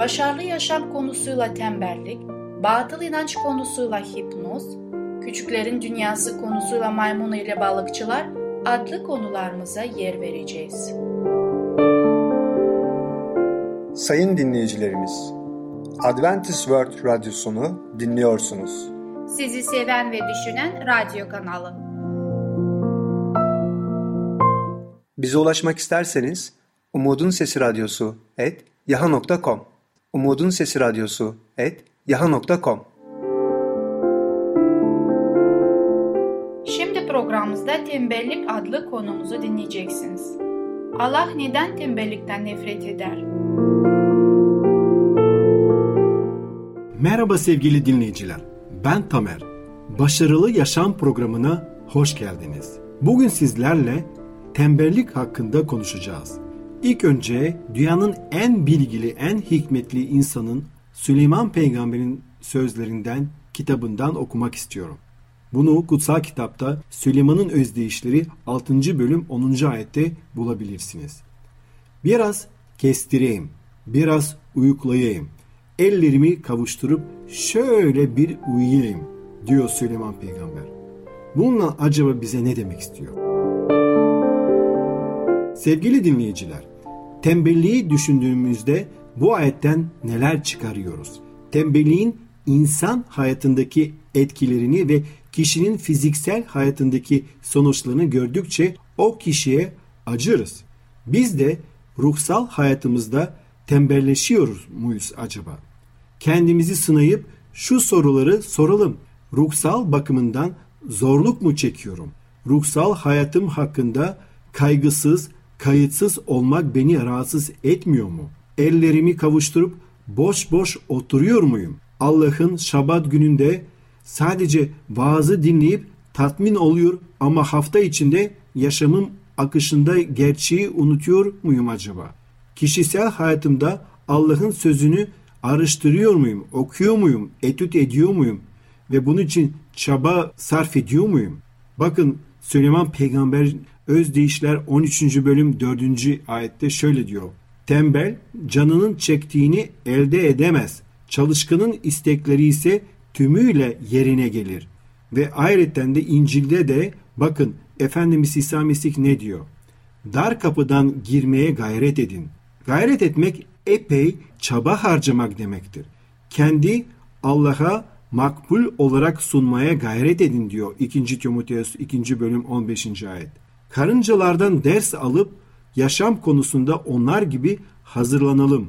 başarılı yaşam konusuyla tembellik, batıl inanç konusuyla hipnoz, küçüklerin dünyası konusuyla maymun ile balıkçılar adlı konularımıza yer vereceğiz. Sayın dinleyicilerimiz, Adventist World Radyosunu dinliyorsunuz. Sizi seven ve düşünen radyo kanalı. Bize ulaşmak isterseniz Umutun Sesi Radyosu et yaha.com Umutun Sesi Radyosu et yaha.com Şimdi programımızda tembellik adlı konumuzu dinleyeceksiniz. Allah neden tembellikten nefret eder? Merhaba sevgili dinleyiciler. Ben Tamer. Başarılı Yaşam programına hoş geldiniz. Bugün sizlerle tembellik hakkında konuşacağız. İlk önce dünyanın en bilgili, en hikmetli insanın Süleyman Peygamber'in sözlerinden, kitabından okumak istiyorum. Bunu kutsal kitapta Süleyman'ın özdeyişleri 6. bölüm 10. ayette bulabilirsiniz. Biraz kestireyim, biraz uyuklayayım, ellerimi kavuşturup şöyle bir uyuyayım diyor Süleyman Peygamber. Bununla acaba bize ne demek istiyor? Sevgili dinleyiciler, tembelliği düşündüğümüzde bu ayetten neler çıkarıyoruz? Tembelliğin insan hayatındaki etkilerini ve kişinin fiziksel hayatındaki sonuçlarını gördükçe o kişiye acırız. Biz de ruhsal hayatımızda tembelleşiyoruz muyuz acaba? Kendimizi sınayıp şu soruları soralım. Ruhsal bakımından zorluk mu çekiyorum? Ruhsal hayatım hakkında kaygısız, kayıtsız olmak beni rahatsız etmiyor mu? Ellerimi kavuşturup boş boş oturuyor muyum? Allah'ın şabat gününde sadece vaazı dinleyip tatmin oluyor ama hafta içinde yaşamım akışında gerçeği unutuyor muyum acaba? Kişisel hayatımda Allah'ın sözünü araştırıyor muyum, okuyor muyum, etüt ediyor muyum ve bunun için çaba sarf ediyor muyum? Bakın Süleyman Peygamber Özdeyişler 13. bölüm 4. ayette şöyle diyor. Tembel canının çektiğini elde edemez. Çalışkanın istekleri ise tümüyle yerine gelir. Ve ayrıca de İncil'de de bakın Efendimiz İsa Mesih ne diyor? Dar kapıdan girmeye gayret edin. Gayret etmek epey çaba harcamak demektir. Kendi Allah'a makbul olarak sunmaya gayret edin diyor 2. Timoteus 2. bölüm 15. ayet. Karıncalardan ders alıp yaşam konusunda onlar gibi hazırlanalım.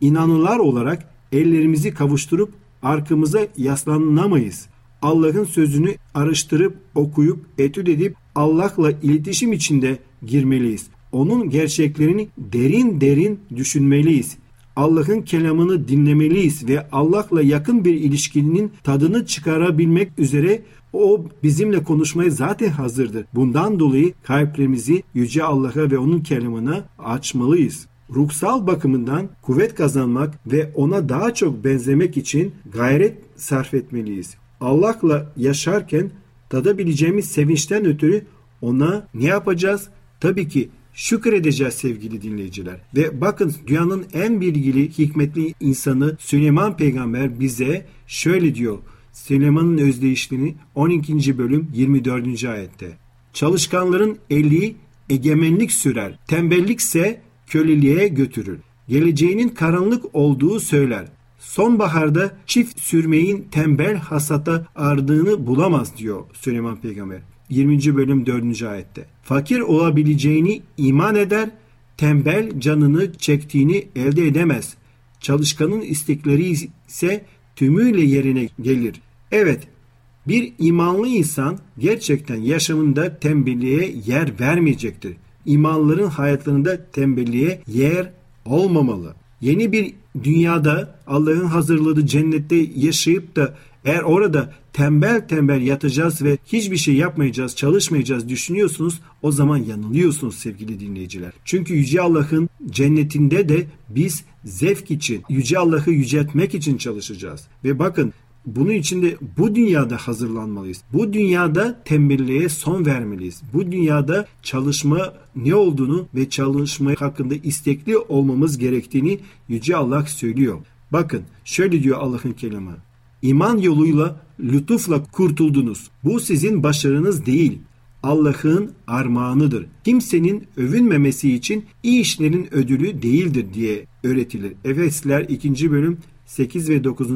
İnanılar olarak ellerimizi kavuşturup arkamıza yaslanamayız. Allah'ın sözünü araştırıp okuyup etüt edip Allah'la iletişim içinde girmeliyiz. Onun gerçeklerini derin derin düşünmeliyiz. Allah'ın kelamını dinlemeliyiz ve Allah'la yakın bir ilişkinin tadını çıkarabilmek üzere o bizimle konuşmaya zaten hazırdır. Bundan dolayı kalplerimizi Yüce Allah'a ve onun kelamına açmalıyız. Ruhsal bakımından kuvvet kazanmak ve ona daha çok benzemek için gayret sarf etmeliyiz. Allah'la yaşarken tadabileceğimiz sevinçten ötürü ona ne yapacağız? Tabii ki şükredeceğiz sevgili dinleyiciler. Ve bakın dünyanın en bilgili, hikmetli insanı Süleyman Peygamber bize şöyle diyor. Süleyman'ın özdeyişliğini 12. bölüm 24. ayette. Çalışkanların eli egemenlik sürer. Tembellikse köleliğe götürür. Geleceğinin karanlık olduğu söyler. Sonbaharda çift sürmeyin tembel hasata ardığını bulamaz diyor Süleyman Peygamber. 20. bölüm 4. ayette. Fakir olabileceğini iman eder, tembel canını çektiğini elde edemez. Çalışkanın istekleri ise tümüyle yerine gelir. Evet, bir imanlı insan gerçekten yaşamında tembelliğe yer vermeyecektir. İmanların hayatlarında tembelliğe yer olmamalı. Yeni bir dünyada Allah'ın hazırladığı cennette yaşayıp da eğer orada tembel tembel yatacağız ve hiçbir şey yapmayacağız, çalışmayacağız düşünüyorsunuz o zaman yanılıyorsunuz sevgili dinleyiciler. Çünkü Yüce Allah'ın cennetinde de biz zevk için, Yüce Allah'ı yüceltmek için çalışacağız. Ve bakın bunun için de bu dünyada hazırlanmalıyız. Bu dünyada tembelliğe son vermeliyiz. Bu dünyada çalışma ne olduğunu ve çalışma hakkında istekli olmamız gerektiğini Yüce Allah söylüyor. Bakın şöyle diyor Allah'ın kelamı. İman yoluyla lütufla kurtuldunuz. Bu sizin başarınız değil. Allah'ın armağanıdır. Kimsenin övünmemesi için iyi işlerin ödülü değildir diye öğretilir. Efesler 2. bölüm 8 ve 9.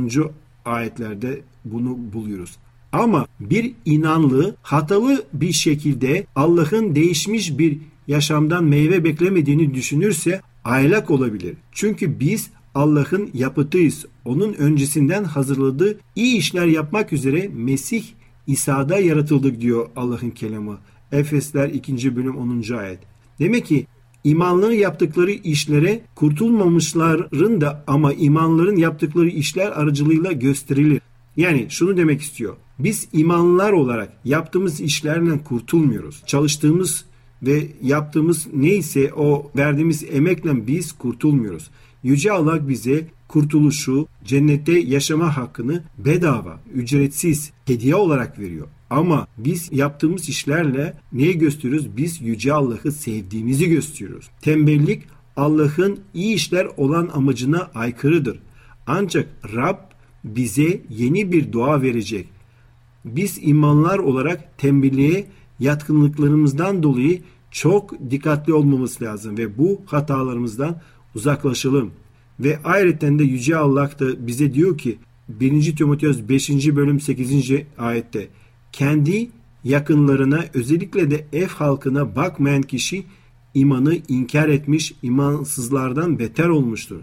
ayetlerde bunu buluyoruz. Ama bir inanlı hatalı bir şekilde Allah'ın değişmiş bir yaşamdan meyve beklemediğini düşünürse aylak olabilir. Çünkü biz Allah'ın yapıtıyız. Onun öncesinden hazırladığı iyi işler yapmak üzere Mesih İsa'da yaratıldık diyor Allah'ın kelamı. Efesler 2. bölüm 10. ayet. Demek ki imanların yaptıkları işlere kurtulmamışların da ama imanların yaptıkları işler aracılığıyla gösterilir. Yani şunu demek istiyor. Biz imanlar olarak yaptığımız işlerle kurtulmuyoruz. Çalıştığımız ve yaptığımız neyse o verdiğimiz emekle biz kurtulmuyoruz. Yüce Allah bize kurtuluşu, cennette yaşama hakkını bedava, ücretsiz, hediye olarak veriyor. Ama biz yaptığımız işlerle neyi gösteriyoruz? Biz Yüce Allah'ı sevdiğimizi gösteriyoruz. Tembellik Allah'ın iyi işler olan amacına aykırıdır. Ancak Rab bize yeni bir dua verecek. Biz imanlar olarak tembelliğe yatkınlıklarımızdan dolayı çok dikkatli olmamız lazım ve bu hatalarımızdan uzaklaşalım. Ve ayrıca de Yüce Allah da bize diyor ki 1. Timoteos 5. bölüm 8. ayette kendi yakınlarına özellikle de ev halkına bakmayan kişi imanı inkar etmiş imansızlardan beter olmuştur.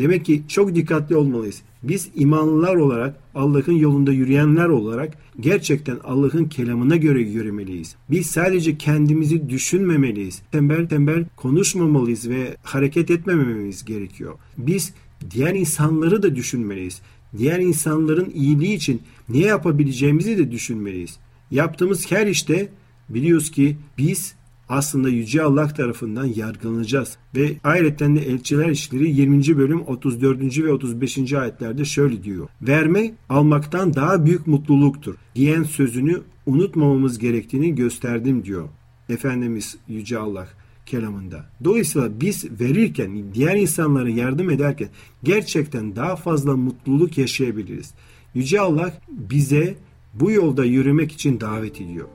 Demek ki çok dikkatli olmalıyız. Biz imanlılar olarak Allah'ın yolunda yürüyenler olarak gerçekten Allah'ın kelamına göre yürümeliyiz. Biz sadece kendimizi düşünmemeliyiz. Tembel tembel konuşmamalıyız ve hareket etmememiz gerekiyor. Biz diğer insanları da düşünmeliyiz. Diğer insanların iyiliği için ne yapabileceğimizi de düşünmeliyiz. Yaptığımız her işte biliyoruz ki biz aslında Yüce Allah tarafından yargılanacağız. Ve ayrıca de Elçiler İşleri 20. bölüm 34. ve 35. ayetlerde şöyle diyor. Verme almaktan daha büyük mutluluktur diyen sözünü unutmamamız gerektiğini gösterdim diyor. Efendimiz Yüce Allah kelamında. Dolayısıyla biz verirken, diğer insanlara yardım ederken gerçekten daha fazla mutluluk yaşayabiliriz. Yüce Allah bize bu yolda yürümek için davet ediyor.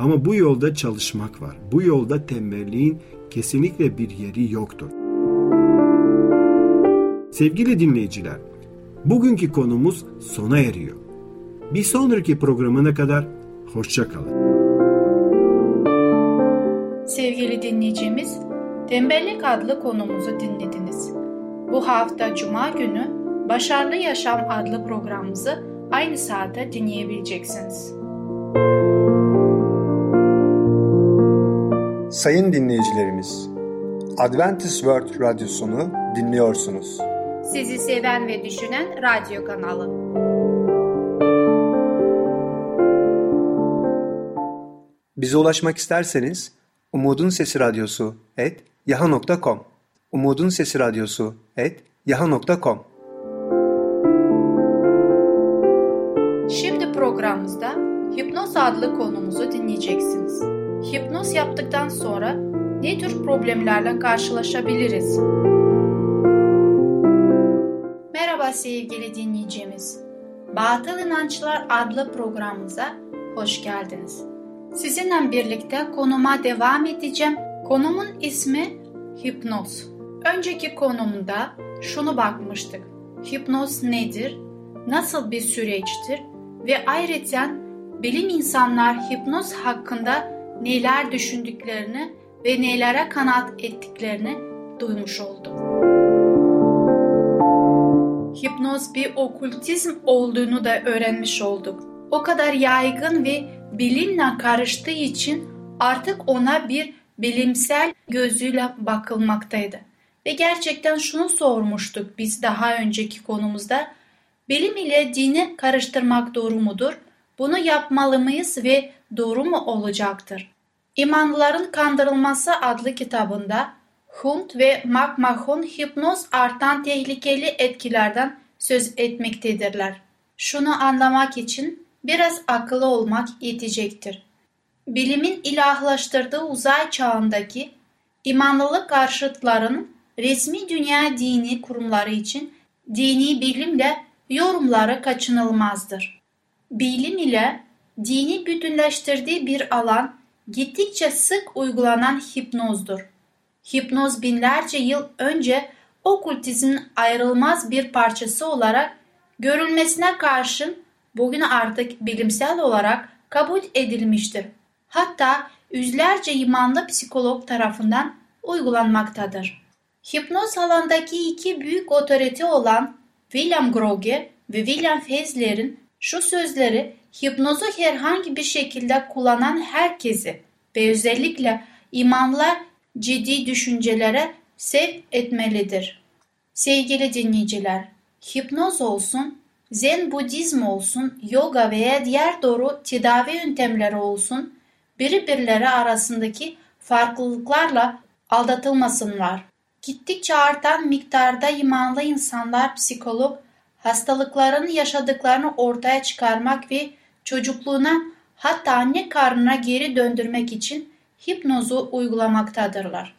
Ama bu yolda çalışmak var. Bu yolda tembelliğin kesinlikle bir yeri yoktur. Sevgili dinleyiciler, bugünkü konumuz sona eriyor. Bir sonraki programına kadar hoşça kalın. Sevgili dinleyicimiz, Tembellik adlı konumuzu dinlediniz. Bu hafta Cuma günü Başarılı Yaşam adlı programımızı aynı saatte dinleyebileceksiniz. Sayın dinleyicilerimiz, Adventist World Radyosunu dinliyorsunuz. Sizi seven ve düşünen radyo kanalı. Bize ulaşmak isterseniz Umutun Sesi Radyosu et yaha.com Umutun Sesi Radyosu et yaha.com Şimdi programımızda Hipnoz adlı konumuzu dinleyeceksiniz. Hipnoz yaptıktan sonra ne tür problemlerle karşılaşabiliriz? Merhaba sevgili dinleyicimiz. Batıl İnançlar adlı programımıza hoş geldiniz. Sizinle birlikte konuma devam edeceğim. Konumun ismi hipnoz. Önceki konumda şunu bakmıştık. Hipnoz nedir? Nasıl bir süreçtir? Ve ayrıca bilim insanlar hipnoz hakkında neler düşündüklerini ve nelere kanat ettiklerini duymuş oldum. Hipnoz bir okültizm olduğunu da öğrenmiş olduk. O kadar yaygın ve bilimle karıştığı için artık ona bir bilimsel gözüyle bakılmaktaydı. Ve gerçekten şunu sormuştuk biz daha önceki konumuzda. Bilim ile dini karıştırmak doğru mudur? Bunu yapmalı mıyız ve doğru mu olacaktır? İmanlıların Kandırılması adlı kitabında Hunt ve McMahon hipnoz artan tehlikeli etkilerden söz etmektedirler. Şunu anlamak için biraz akıllı olmak yetecektir. Bilimin ilahlaştırdığı uzay çağındaki imanlılık karşıtlarının resmi dünya dini kurumları için dini bilimle yorumları kaçınılmazdır. Bilim ile dini bütünleştirdiği bir alan gittikçe sık uygulanan hipnozdur. Hipnoz binlerce yıl önce okültizmin ayrılmaz bir parçası olarak görülmesine karşın bugün artık bilimsel olarak kabul edilmiştir. Hatta yüzlerce imanlı psikolog tarafından uygulanmaktadır. Hipnoz alandaki iki büyük otorite olan William Groge ve William Fezler'in şu sözleri hipnozu herhangi bir şekilde kullanan herkesi ve özellikle imanlar ciddi düşüncelere sevk etmelidir. Sevgili dinleyiciler, hipnoz olsun, zen budizm olsun, yoga veya diğer doğru tedavi yöntemleri olsun, birbirleri arasındaki farklılıklarla aldatılmasınlar. Gittikçe artan miktarda imanlı insanlar psikolog hastalıkların yaşadıklarını ortaya çıkarmak ve çocukluğuna hatta anne karnına geri döndürmek için hipnozu uygulamaktadırlar.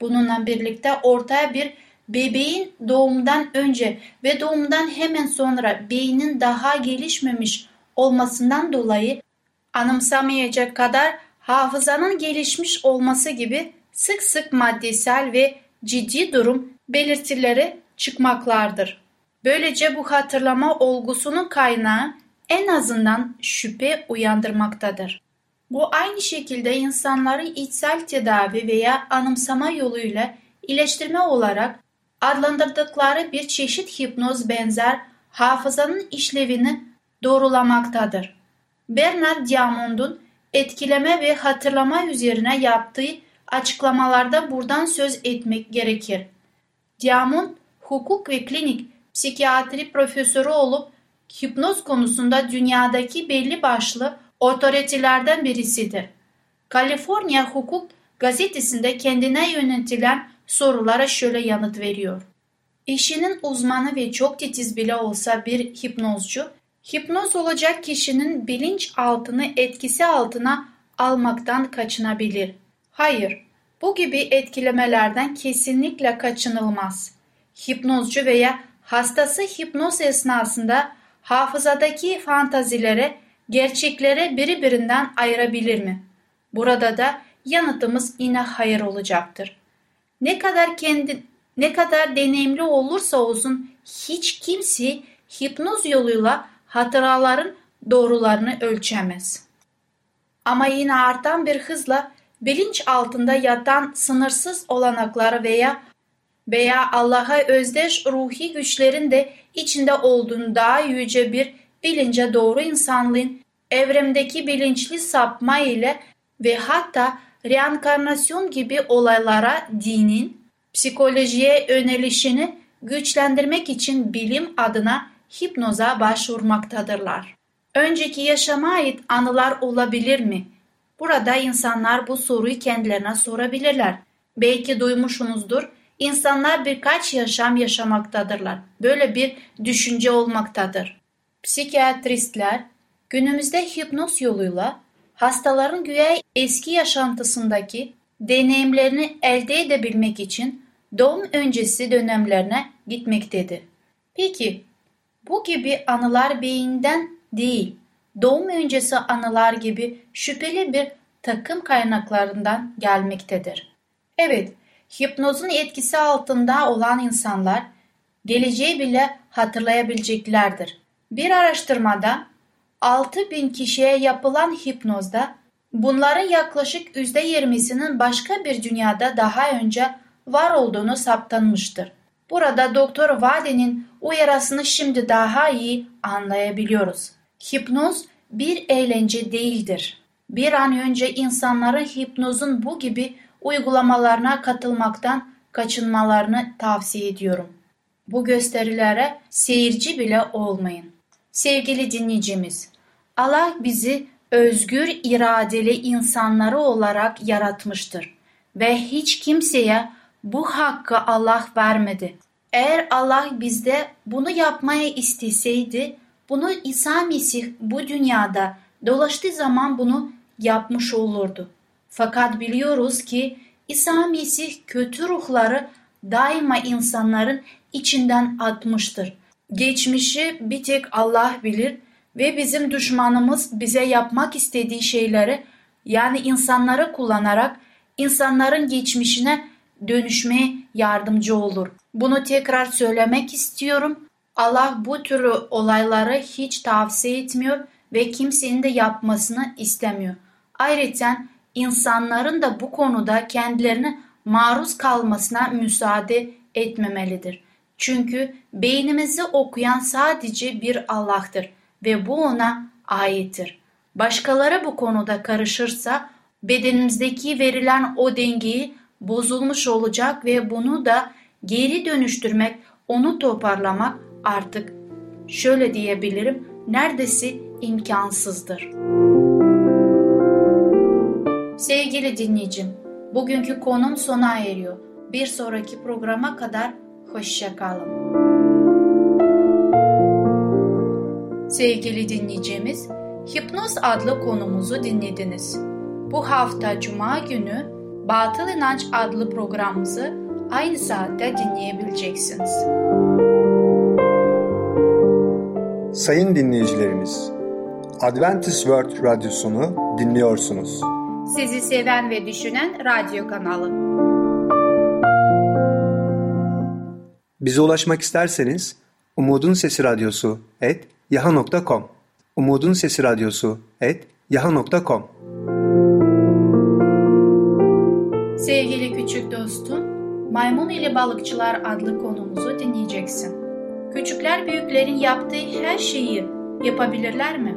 Bununla birlikte ortaya bir bebeğin doğumdan önce ve doğumdan hemen sonra beynin daha gelişmemiş olmasından dolayı anımsamayacak kadar hafızanın gelişmiş olması gibi sık sık maddesel ve ciddi durum belirtileri çıkmaklardır. Böylece bu hatırlama olgusunun kaynağı en azından şüphe uyandırmaktadır. Bu aynı şekilde insanların içsel tedavi veya anımsama yoluyla iyileştirme olarak adlandırdıkları bir çeşit hipnoz benzer hafızanın işlevini doğrulamaktadır. Bernard Diamond'un etkileme ve hatırlama üzerine yaptığı açıklamalarda buradan söz etmek gerekir. Diamond, hukuk ve klinik psikiyatri profesörü olup hipnoz konusunda dünyadaki belli başlı otoritelerden birisidir. Kaliforniya Hukuk gazetesinde kendine yönetilen sorulara şöyle yanıt veriyor. İşinin uzmanı ve çok titiz bile olsa bir hipnozcu, hipnoz olacak kişinin bilinç altını etkisi altına almaktan kaçınabilir. Hayır, bu gibi etkilemelerden kesinlikle kaçınılmaz. Hipnozcu veya hastası hipnoz esnasında hafızadaki fantazilere, gerçeklere birbirinden ayırabilir mi? Burada da yanıtımız yine hayır olacaktır. Ne kadar kendi ne kadar deneyimli olursa olsun hiç kimse hipnoz yoluyla hatıraların doğrularını ölçemez. Ama yine artan bir hızla bilinç altında yatan sınırsız olanakları veya veya Allah'a özdeş ruhi güçlerin de içinde olduğunu daha yüce bir bilince doğru insanlığın evremdeki bilinçli sapma ile ve hatta reenkarnasyon gibi olaylara dinin psikolojiye yönelişini güçlendirmek için bilim adına hipnoza başvurmaktadırlar. Önceki yaşama ait anılar olabilir mi? Burada insanlar bu soruyu kendilerine sorabilirler. Belki duymuşsunuzdur. İnsanlar birkaç yaşam yaşamaktadırlar. Böyle bir düşünce olmaktadır. Psikiyatristler günümüzde hipnoz yoluyla hastaların güya eski yaşantısındaki deneyimlerini elde edebilmek için doğum öncesi dönemlerine gitmektedir. Peki bu gibi anılar beyinden değil, doğum öncesi anılar gibi şüpheli bir takım kaynaklarından gelmektedir. Evet, hipnozun etkisi altında olan insanlar geleceği bile hatırlayabileceklerdir. Bir araştırmada 6000 kişiye yapılan hipnozda bunların yaklaşık %20'sinin başka bir dünyada daha önce var olduğunu saptanmıştır. Burada Doktor Vade'nin uyarısını şimdi daha iyi anlayabiliyoruz. Hipnoz bir eğlence değildir. Bir an önce insanların hipnozun bu gibi uygulamalarına katılmaktan kaçınmalarını tavsiye ediyorum. Bu gösterilere seyirci bile olmayın. Sevgili dinleyicimiz, Allah bizi özgür iradeli insanları olarak yaratmıştır ve hiç kimseye bu hakkı Allah vermedi. Eğer Allah bizde bunu yapmaya isteseydi, bunu İsa Mesih bu dünyada dolaştığı zaman bunu yapmış olurdu. Fakat biliyoruz ki İsa Mesih kötü ruhları daima insanların içinden atmıştır. Geçmişi bir tek Allah bilir ve bizim düşmanımız bize yapmak istediği şeyleri yani insanları kullanarak insanların geçmişine dönüşmeye yardımcı olur. Bunu tekrar söylemek istiyorum. Allah bu tür olayları hiç tavsiye etmiyor ve kimsenin de yapmasını istemiyor. Ayrıca insanların da bu konuda kendilerine maruz kalmasına müsaade etmemelidir. Çünkü beynimizi okuyan sadece bir Allah'tır ve bu ona aittir. Başkaları bu konuda karışırsa bedenimizdeki verilen o dengeyi bozulmuş olacak ve bunu da geri dönüştürmek, onu toparlamak artık şöyle diyebilirim neredeyse imkansızdır. Sevgili dinleyicim, bugünkü konum sona eriyor. Bir sonraki programa kadar hoşçakalın. Sevgili dinleyicimiz, Hipnoz adlı konumuzu dinlediniz. Bu hafta Cuma günü Batıl İnanç adlı programımızı aynı saatte dinleyebileceksiniz. Sayın dinleyicilerimiz, Adventist World Radyosunu dinliyorsunuz. Sizi seven ve düşünen radyo kanalı. Bize ulaşmak isterseniz Umutun Sesi Radyosu et yaha.com Umutun Sesi Radyosu et yaha.com Sevgili küçük dostum, Maymun ile Balıkçılar adlı konumuzu dinleyeceksin. Küçükler büyüklerin yaptığı her şeyi yapabilirler mi?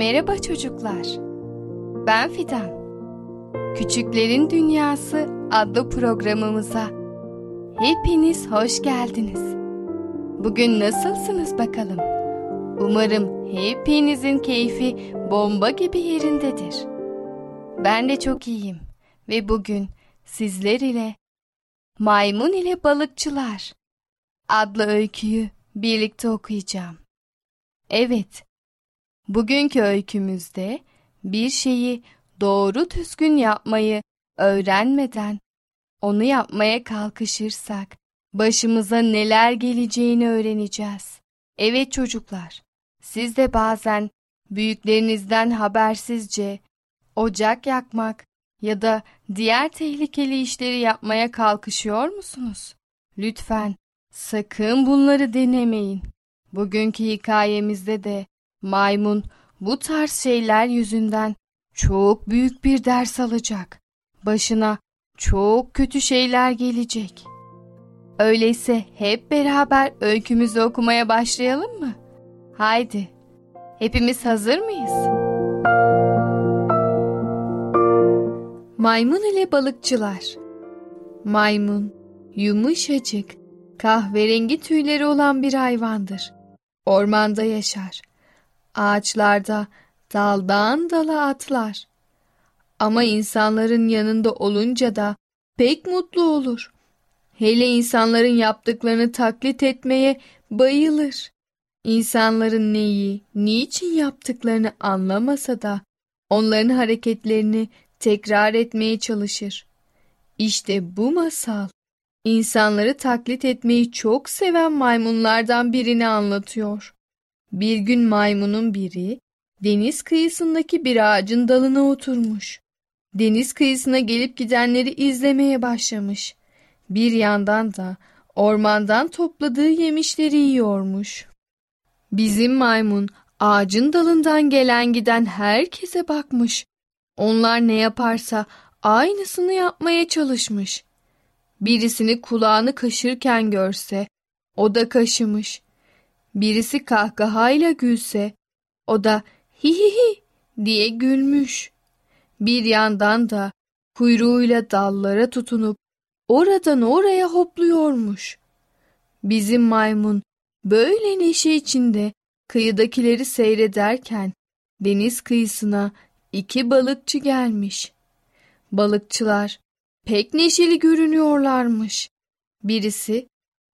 Merhaba çocuklar. Ben Fidan. Küçüklerin Dünyası adlı programımıza hepiniz hoş geldiniz. Bugün nasılsınız bakalım? Umarım hepinizin keyfi bomba gibi yerindedir. Ben de çok iyiyim ve bugün sizler ile Maymun ile Balıkçılar adlı öyküyü birlikte okuyacağım. Evet, bugünkü öykümüzde bir şeyi doğru düzgün yapmayı öğrenmeden onu yapmaya kalkışırsak başımıza neler geleceğini öğreneceğiz. Evet çocuklar, siz de bazen büyüklerinizden habersizce ocak yakmak ya da diğer tehlikeli işleri yapmaya kalkışıyor musunuz? Lütfen sakın bunları denemeyin. Bugünkü hikayemizde de maymun bu tarz şeyler yüzünden çok büyük bir ders alacak. Başına çok kötü şeyler gelecek. Öyleyse hep beraber öykümüzü okumaya başlayalım mı? Haydi. Hepimiz hazır mıyız? Maymun ile balıkçılar. Maymun yumuşacık, kahverengi tüyleri olan bir hayvandır. Ormanda yaşar. Ağaçlarda daldan dala atlar. Ama insanların yanında olunca da pek mutlu olur. Hele insanların yaptıklarını taklit etmeye bayılır. İnsanların neyi, niçin yaptıklarını anlamasa da onların hareketlerini tekrar etmeye çalışır. İşte bu masal insanları taklit etmeyi çok seven maymunlardan birini anlatıyor. Bir gün maymunun biri deniz kıyısındaki bir ağacın dalına oturmuş. Deniz kıyısına gelip gidenleri izlemeye başlamış. Bir yandan da ormandan topladığı yemişleri yiyormuş. Bizim maymun ağacın dalından gelen giden herkese bakmış. Onlar ne yaparsa aynısını yapmaya çalışmış. Birisini kulağını kaşırken görse o da kaşımış. Birisi kahkahayla gülse o da hi hi hi diye gülmüş. Bir yandan da kuyruğuyla dallara tutunup oradan oraya hopluyormuş. Bizim maymun böyle neşe içinde kıyıdakileri seyrederken deniz kıyısına iki balıkçı gelmiş. Balıkçılar pek neşeli görünüyorlarmış. Birisi,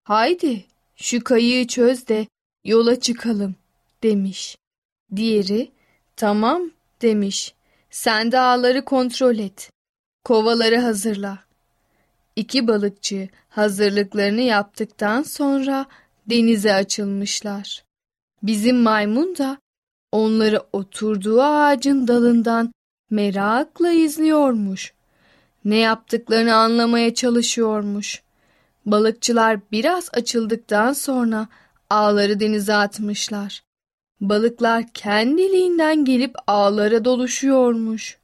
haydi şu kayığı çöz de yola çıkalım demiş. Diğeri, tamam demiş. Sen de ağları kontrol et. Kovaları hazırla. İki balıkçı hazırlıklarını yaptıktan sonra denize açılmışlar. Bizim maymun da onları oturduğu ağacın dalından merakla izliyormuş. Ne yaptıklarını anlamaya çalışıyormuş. Balıkçılar biraz açıldıktan sonra ağları denize atmışlar. Balıklar kendiliğinden gelip ağlara doluşuyormuş.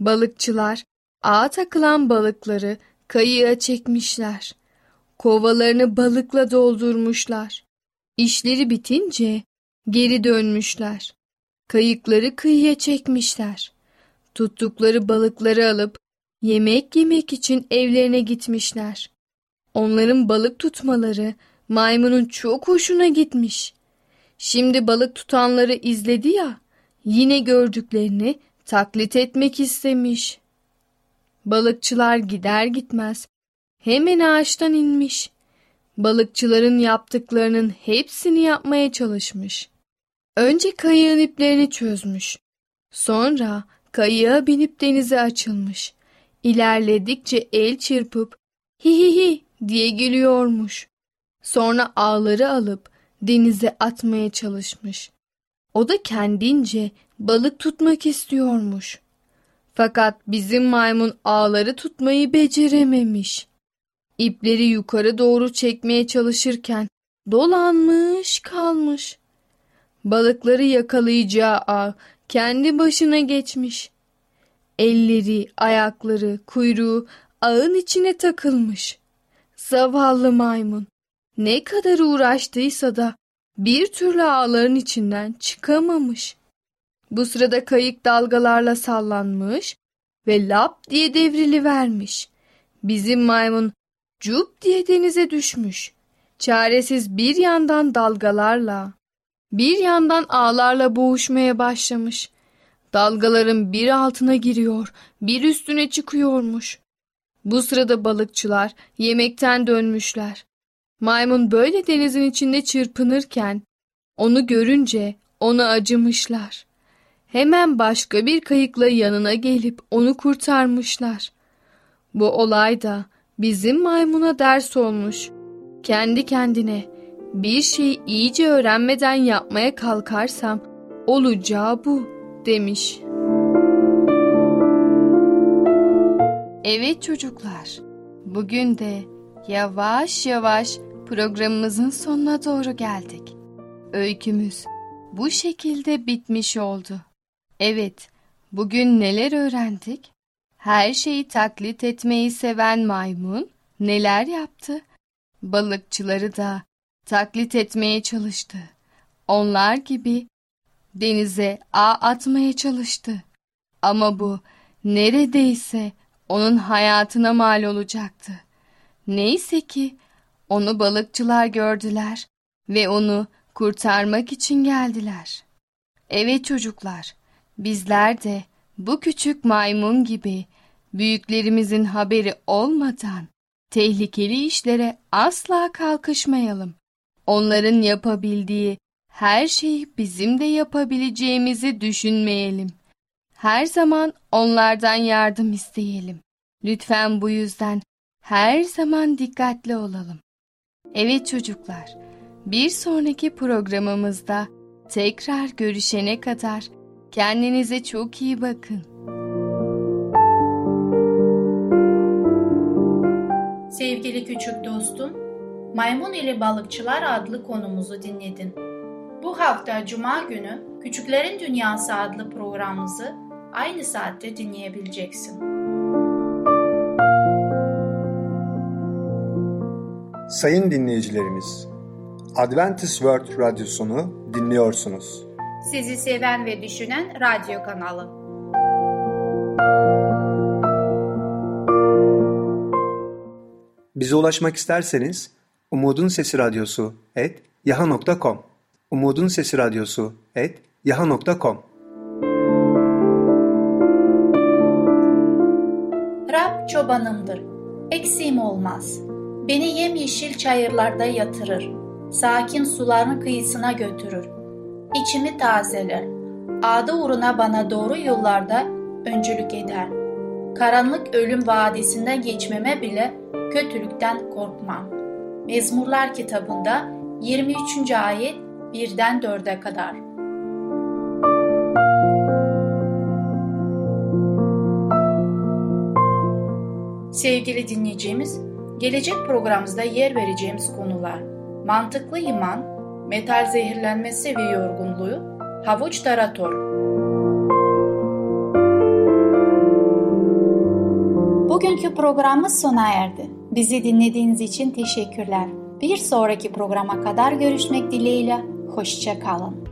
Balıkçılar ağa takılan balıkları kayığa çekmişler. Kovalarını balıkla doldurmuşlar. İşleri bitince geri dönmüşler. Kayıkları kıyıya çekmişler. Tuttukları balıkları alıp yemek yemek için evlerine gitmişler. Onların balık tutmaları maymunun çok hoşuna gitmiş. Şimdi balık tutanları izledi ya, yine gördüklerini taklit etmek istemiş. Balıkçılar gider gitmez hemen ağaçtan inmiş. Balıkçıların yaptıklarının hepsini yapmaya çalışmış. Önce kayığın iplerini çözmüş. Sonra kayığa binip denize açılmış. İlerledikçe el çırpıp hi hi hi diye gülüyormuş. Sonra ağları alıp denize atmaya çalışmış. O da kendince balık tutmak istiyormuş. Fakat bizim maymun ağları tutmayı becerememiş. İpleri yukarı doğru çekmeye çalışırken dolanmış kalmış. Balıkları yakalayacağı ağ kendi başına geçmiş. Elleri, ayakları, kuyruğu ağın içine takılmış. Zavallı maymun ne kadar uğraştıysa da bir türlü ağların içinden çıkamamış. Bu sırada kayık dalgalarla sallanmış ve lap diye devrili vermiş. Bizim maymun cup diye denize düşmüş. Çaresiz bir yandan dalgalarla, bir yandan ağlarla boğuşmaya başlamış. Dalgaların bir altına giriyor, bir üstüne çıkıyormuş. Bu sırada balıkçılar yemekten dönmüşler. Maymun böyle denizin içinde çırpınırken onu görünce ona acımışlar. Hemen başka bir kayıkla yanına gelip onu kurtarmışlar. Bu olay da bizim maymuna ders olmuş. Kendi kendine bir şeyi iyice öğrenmeden yapmaya kalkarsam olacağı bu demiş. Evet çocuklar, bugün de yavaş yavaş programımızın sonuna doğru geldik. Öykümüz bu şekilde bitmiş oldu. Evet, bugün neler öğrendik? Her şeyi taklit etmeyi seven maymun neler yaptı? Balıkçıları da taklit etmeye çalıştı. Onlar gibi denize ağ atmaya çalıştı. Ama bu neredeyse onun hayatına mal olacaktı. Neyse ki onu balıkçılar gördüler ve onu kurtarmak için geldiler. Evet çocuklar, bizler de bu küçük maymun gibi büyüklerimizin haberi olmadan tehlikeli işlere asla kalkışmayalım. Onların yapabildiği her şeyi bizim de yapabileceğimizi düşünmeyelim. Her zaman onlardan yardım isteyelim. Lütfen bu yüzden her zaman dikkatli olalım. Evet çocuklar, bir sonraki programımızda tekrar görüşene kadar kendinize çok iyi bakın. Sevgili küçük dostum, Maymun ile Balıkçılar adlı konumuzu dinledin. Bu hafta Cuma günü Küçüklerin Dünyası adlı programımızı aynı saatte dinleyebileceksin. Sayın dinleyicilerimiz, Adventist World Radyosunu dinliyorsunuz. Sizi seven ve düşünen radyo kanalı. Bize ulaşmak isterseniz Umutun Sesi Radyosu et yaha.com Umutun Sesi Radyosu et yaha.com Rab çobanımdır, eksiğim olmaz.'' Beni yemyeşil çayırlarda yatırır, sakin suların kıyısına götürür. İçimi tazeler, adı uğruna bana doğru yollarda öncülük eder. Karanlık ölüm vadisinden geçmeme bile kötülükten korkmam. Mezmurlar kitabında 23. ayet 1'den 4'e kadar. Sevgili dinleyeceğimiz, gelecek programımızda yer vereceğimiz konular mantıklı iman, metal zehirlenmesi ve yorgunluğu, havuç tarator. Bugünkü programımız sona erdi. Bizi dinlediğiniz için teşekkürler. Bir sonraki programa kadar görüşmek dileğiyle, hoşçakalın.